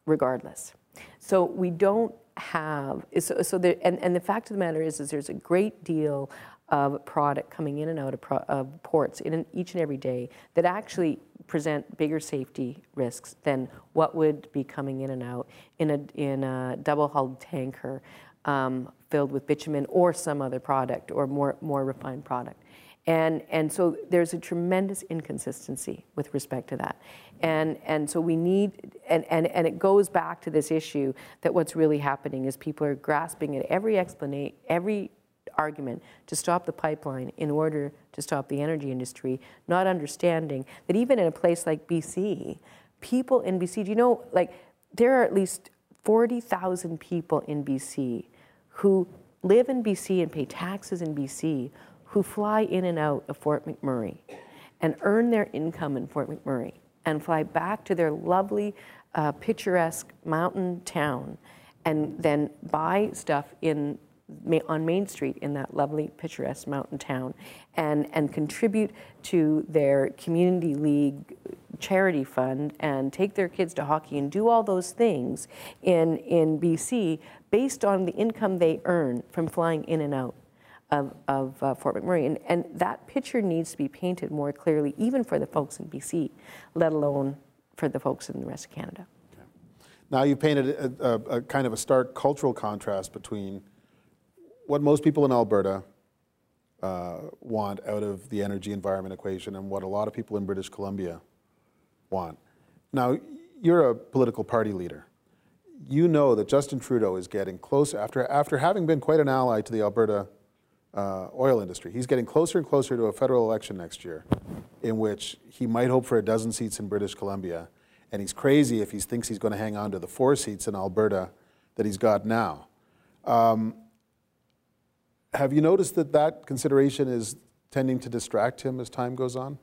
regardless. So we don't have, so, so there, and, and the fact of the matter is, is there's a great deal of product coming in and out of, pro- of ports in each and every day that actually present bigger safety risks than what would be coming in and out in a, in a double hulled tanker um, filled with bitumen or some other product or more, more refined product. And, and so there's a tremendous inconsistency with respect to that. And, and so we need, and, and, and it goes back to this issue that what's really happening is people are grasping at every explanation, every argument to stop the pipeline in order to stop the energy industry, not understanding that even in a place like BC, people in BC, do you know, like, there are at least 40,000 people in BC who live in BC and pay taxes in BC who fly in and out of Fort McMurray and earn their income in Fort McMurray and fly back to their lovely, uh, picturesque mountain town and then buy stuff in on Main Street in that lovely, picturesque mountain town and, and contribute to their community league charity fund and take their kids to hockey and do all those things in, in BC based on the income they earn from flying in and out of, of uh, Fort McMurray. And, and that picture needs to be painted more clearly, even for the folks in BC, let alone for the folks in the rest of Canada. Okay. Now you painted a, a, a kind of a stark cultural contrast between what most people in Alberta uh, want out of the energy environment equation and what a lot of people in British Columbia want. Now, you're a political party leader. You know that Justin Trudeau is getting closer, after, after having been quite an ally to the Alberta uh, oil industry, he's getting closer and closer to a federal election next year in which he might hope for a dozen seats in British Columbia. And he's crazy if he thinks he's going to hang on to the four seats in Alberta that he's got now. Um, have you noticed that that consideration is tending to distract him as time goes on?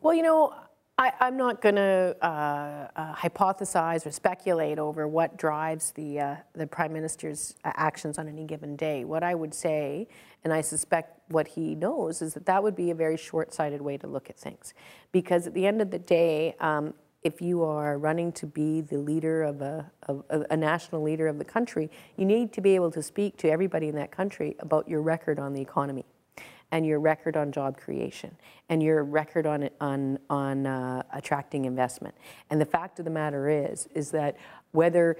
Well, you know, I, am not going to uh, uh, hypothesize or speculate over what drives the, uh, the Prime Minister's actions on any given day. What I would say, and I suspect what he knows, is that that would be a very short sighted way to look at things. Because at the end of the day, um, if you are running to be the leader of a, of a national leader of the country, you need to be able to speak to everybody in that country about your record on the economy and your record on job creation and your record on, on, on uh, attracting investment. And the fact of the matter is, is that whether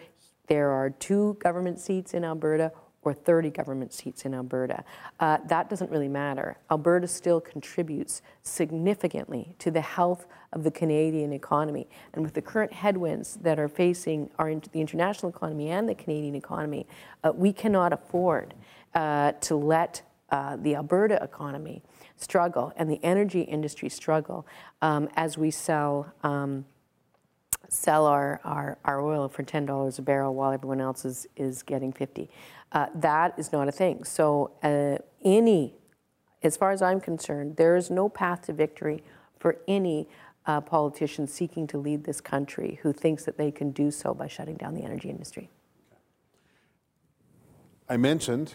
there are two government seats in Alberta or 30 government seats in Alberta. Uh, that doesn't really matter. Alberta still contributes significantly to the health of the Canadian economy. And with the current headwinds that are facing our, the international economy and the Canadian economy, uh, we cannot afford uh, to let uh, the Alberta economy struggle and the energy industry struggle um, as we sell. Um, sell our, our, our oil for $10 a barrel while everyone else is, is getting 50. Uh, that is not a thing. So uh, any, as far as I'm concerned, there is no path to victory for any uh, politician seeking to lead this country who thinks that they can do so by shutting down the energy industry. I mentioned,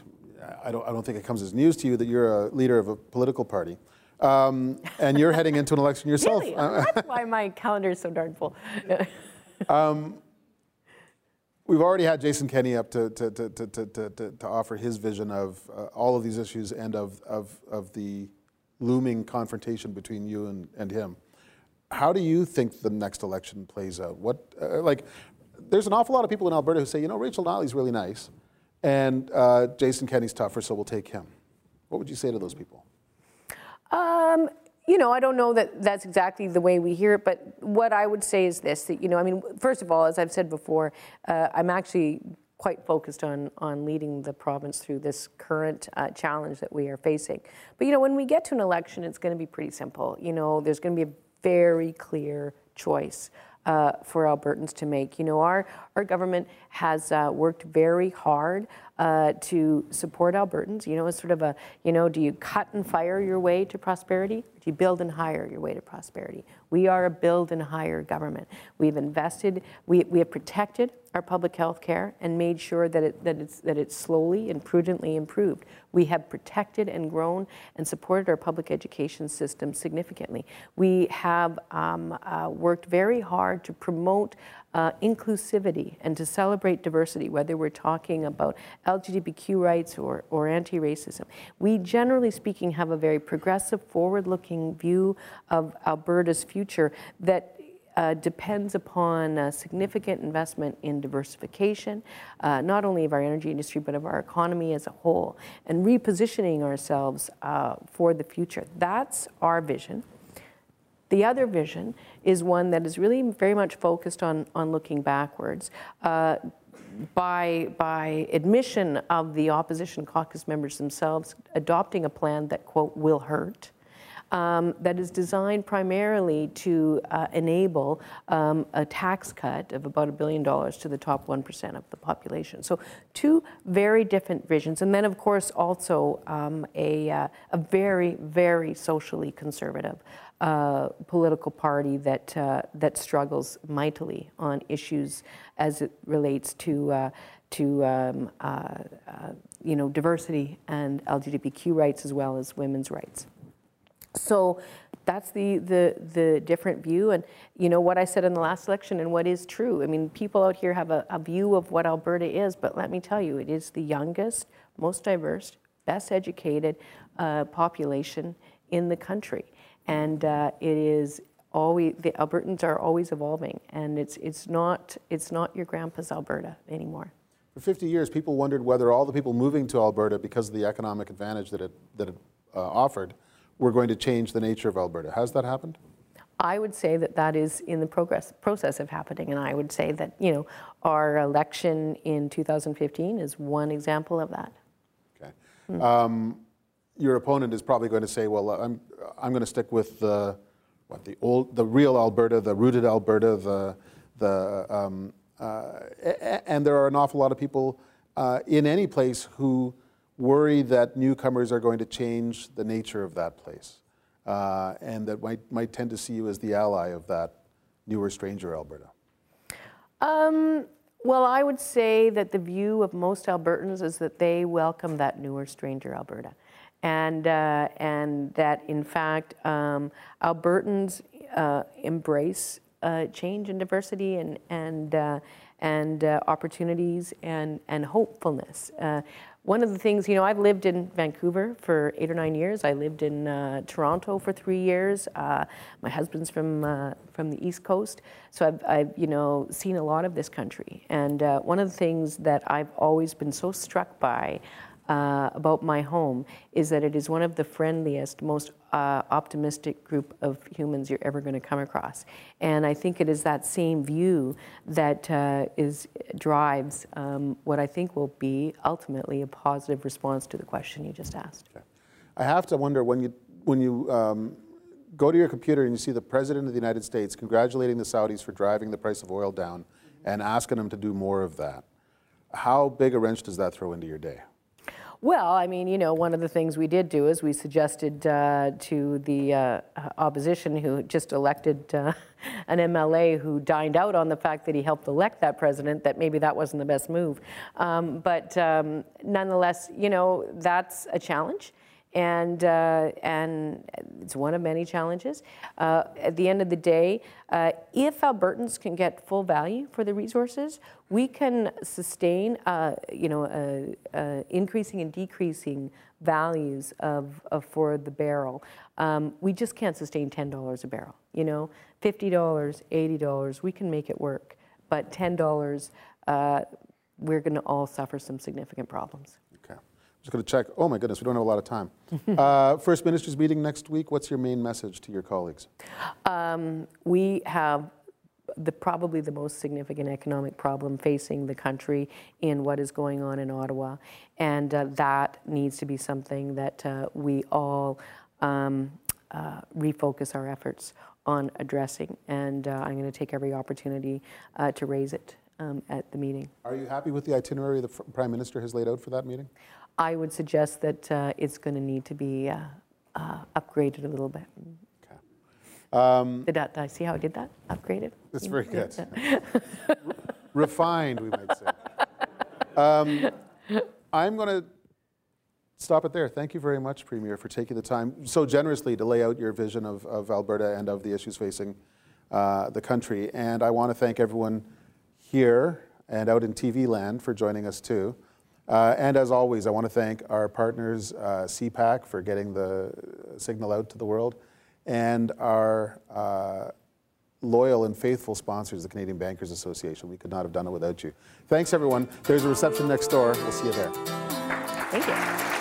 I don't, I don't think it comes as news to you that you're a leader of a political party. Um, and you're heading into an election yourself. Really? That's why my calendar is so darn full. um, we've already had Jason Kenney up to, to, to, to, to, to, to offer his vision of uh, all of these issues and of, of, of the looming confrontation between you and, and him. How do you think the next election plays out? What, uh, like, there's an awful lot of people in Alberta who say, you know, Rachel Notley's really nice, and uh, Jason Kenney's tougher, so we'll take him. What would you say to those people? Um, you know, I don't know that that's exactly the way we hear it, but what I would say is this: that you know, I mean, first of all, as I've said before, uh, I'm actually quite focused on on leading the province through this current uh, challenge that we are facing. But you know, when we get to an election, it's going to be pretty simple. You know, there's going to be a very clear choice uh, for Albertans to make. You know, our, our government has uh, worked very hard uh, to support Albertans. You know, it's sort of a, you know, do you cut and fire your way to prosperity? Or do you build and hire your way to prosperity? We are a build and hire government. We've invested, we, we have protected our public health care and made sure that, it, that, it's, that it's slowly and prudently improved. We have protected and grown and supported our public education system significantly. We have um, uh, worked very hard to promote uh, inclusivity and to celebrate diversity, whether we're talking about LGBTQ rights or, or anti racism. We, generally speaking, have a very progressive, forward looking view of Alberta's future that uh, depends upon a significant investment in diversification, uh, not only of our energy industry, but of our economy as a whole, and repositioning ourselves uh, for the future. That's our vision. The other vision is one that is really very much focused on, on looking backwards. Uh, by, by admission of the opposition caucus members themselves, adopting a plan that, quote, will hurt, um, that is designed primarily to uh, enable um, a tax cut of about a billion dollars to the top 1% of the population. So, two very different visions. And then, of course, also um, a, uh, a very, very socially conservative uh, political party that, uh, that struggles mightily on issues as it relates to, uh, to um, uh, uh, you know, diversity and LGBTQ rights as well as women's rights. So that's the, the, the different view. And you know what I said in the last election and what is true. I mean, people out here have a, a view of what Alberta is, but let me tell you, it is the youngest, most diverse, best educated uh, population in the country. And uh, it is always, the Albertans are always evolving. And it's, it's, not, it's not your grandpa's Alberta anymore. For 50 years, people wondered whether all the people moving to Alberta because of the economic advantage that it, that it uh, offered were going to change the nature of Alberta. Has that happened? I would say that that is in the progress process of happening, and I would say that you know our election in 2015 is one example of that. Okay. Mm. Um, your opponent is probably going to say, "Well, I'm I'm going to stick with the what the old the real Alberta, the rooted Alberta, the the um, uh, and there are an awful lot of people uh, in any place who worry that newcomers are going to change the nature of that place uh, and that might, might tend to see you as the ally of that newer, stranger Alberta? Um, well, I would say that the view of most Albertans is that they welcome that newer, stranger Alberta. And, uh, and that, in fact, um, Albertans uh, embrace uh, change and diversity and, and, uh, and uh, opportunities and, and hopefulness. One of the things, you know, I've lived in Vancouver for eight or nine years. I lived in uh, Toronto for three years. Uh, my husband's from uh, from the East Coast, so I've, I've, you know seen a lot of this country. And uh, one of the things that I've always been so struck by uh, about my home is that it is one of the friendliest, most uh, optimistic group of humans you're ever going to come across. And I think it is that same view that uh, is drives um, what I think will be ultimately a positive response to the question you just asked. I have to wonder when you when you um, go to your computer and you see the president of the United States congratulating the Saudis for driving the price of oil down and asking them to do more of that. How big a wrench does that throw into your day? Well, I mean, you know, one of the things we did do is we suggested uh, to the uh, opposition who just elected uh, an MLA who dined out on the fact that he helped elect that president that maybe that wasn't the best move. Um, but um, nonetheless, you know, that's a challenge and uh, and it's one of many challenges. Uh, at the end of the day, uh, if Albertans can get full value for the resources, we can sustain, uh, you know, uh, uh, increasing and decreasing values of, of for the barrel. Um, we just can't sustain ten dollars a barrel. You know, fifty dollars, eighty dollars, we can make it work, but ten dollars. we're going to all suffer some significant problems. Just going to check. Oh my goodness, we don't have a lot of time. uh, First Ministers meeting next week. What's your main message to your colleagues? Um, we have the, probably the most significant economic problem facing the country in what is going on in Ottawa, and uh, that needs to be something that uh, we all um, uh, refocus our efforts on addressing. And uh, I'm going to take every opportunity uh, to raise it um, at the meeting. Are you happy with the itinerary the Prime Minister has laid out for that meeting? I would suggest that uh, it's going to need to be uh, uh, upgraded a little bit. Okay. Um, did, that, did I see how I did that? Upgraded? That's very good. Refined, we might say. Um, I'm going to stop it there. Thank you very much, Premier, for taking the time so generously to lay out your vision of, of Alberta and of the issues facing uh, the country. And I want to thank everyone here and out in TV land for joining us too. Uh, and as always, I want to thank our partners, uh, CPAC, for getting the signal out to the world, and our uh, loyal and faithful sponsors, the Canadian Bankers Association. We could not have done it without you. Thanks, everyone. There's a reception next door. We'll see you there. Thank you.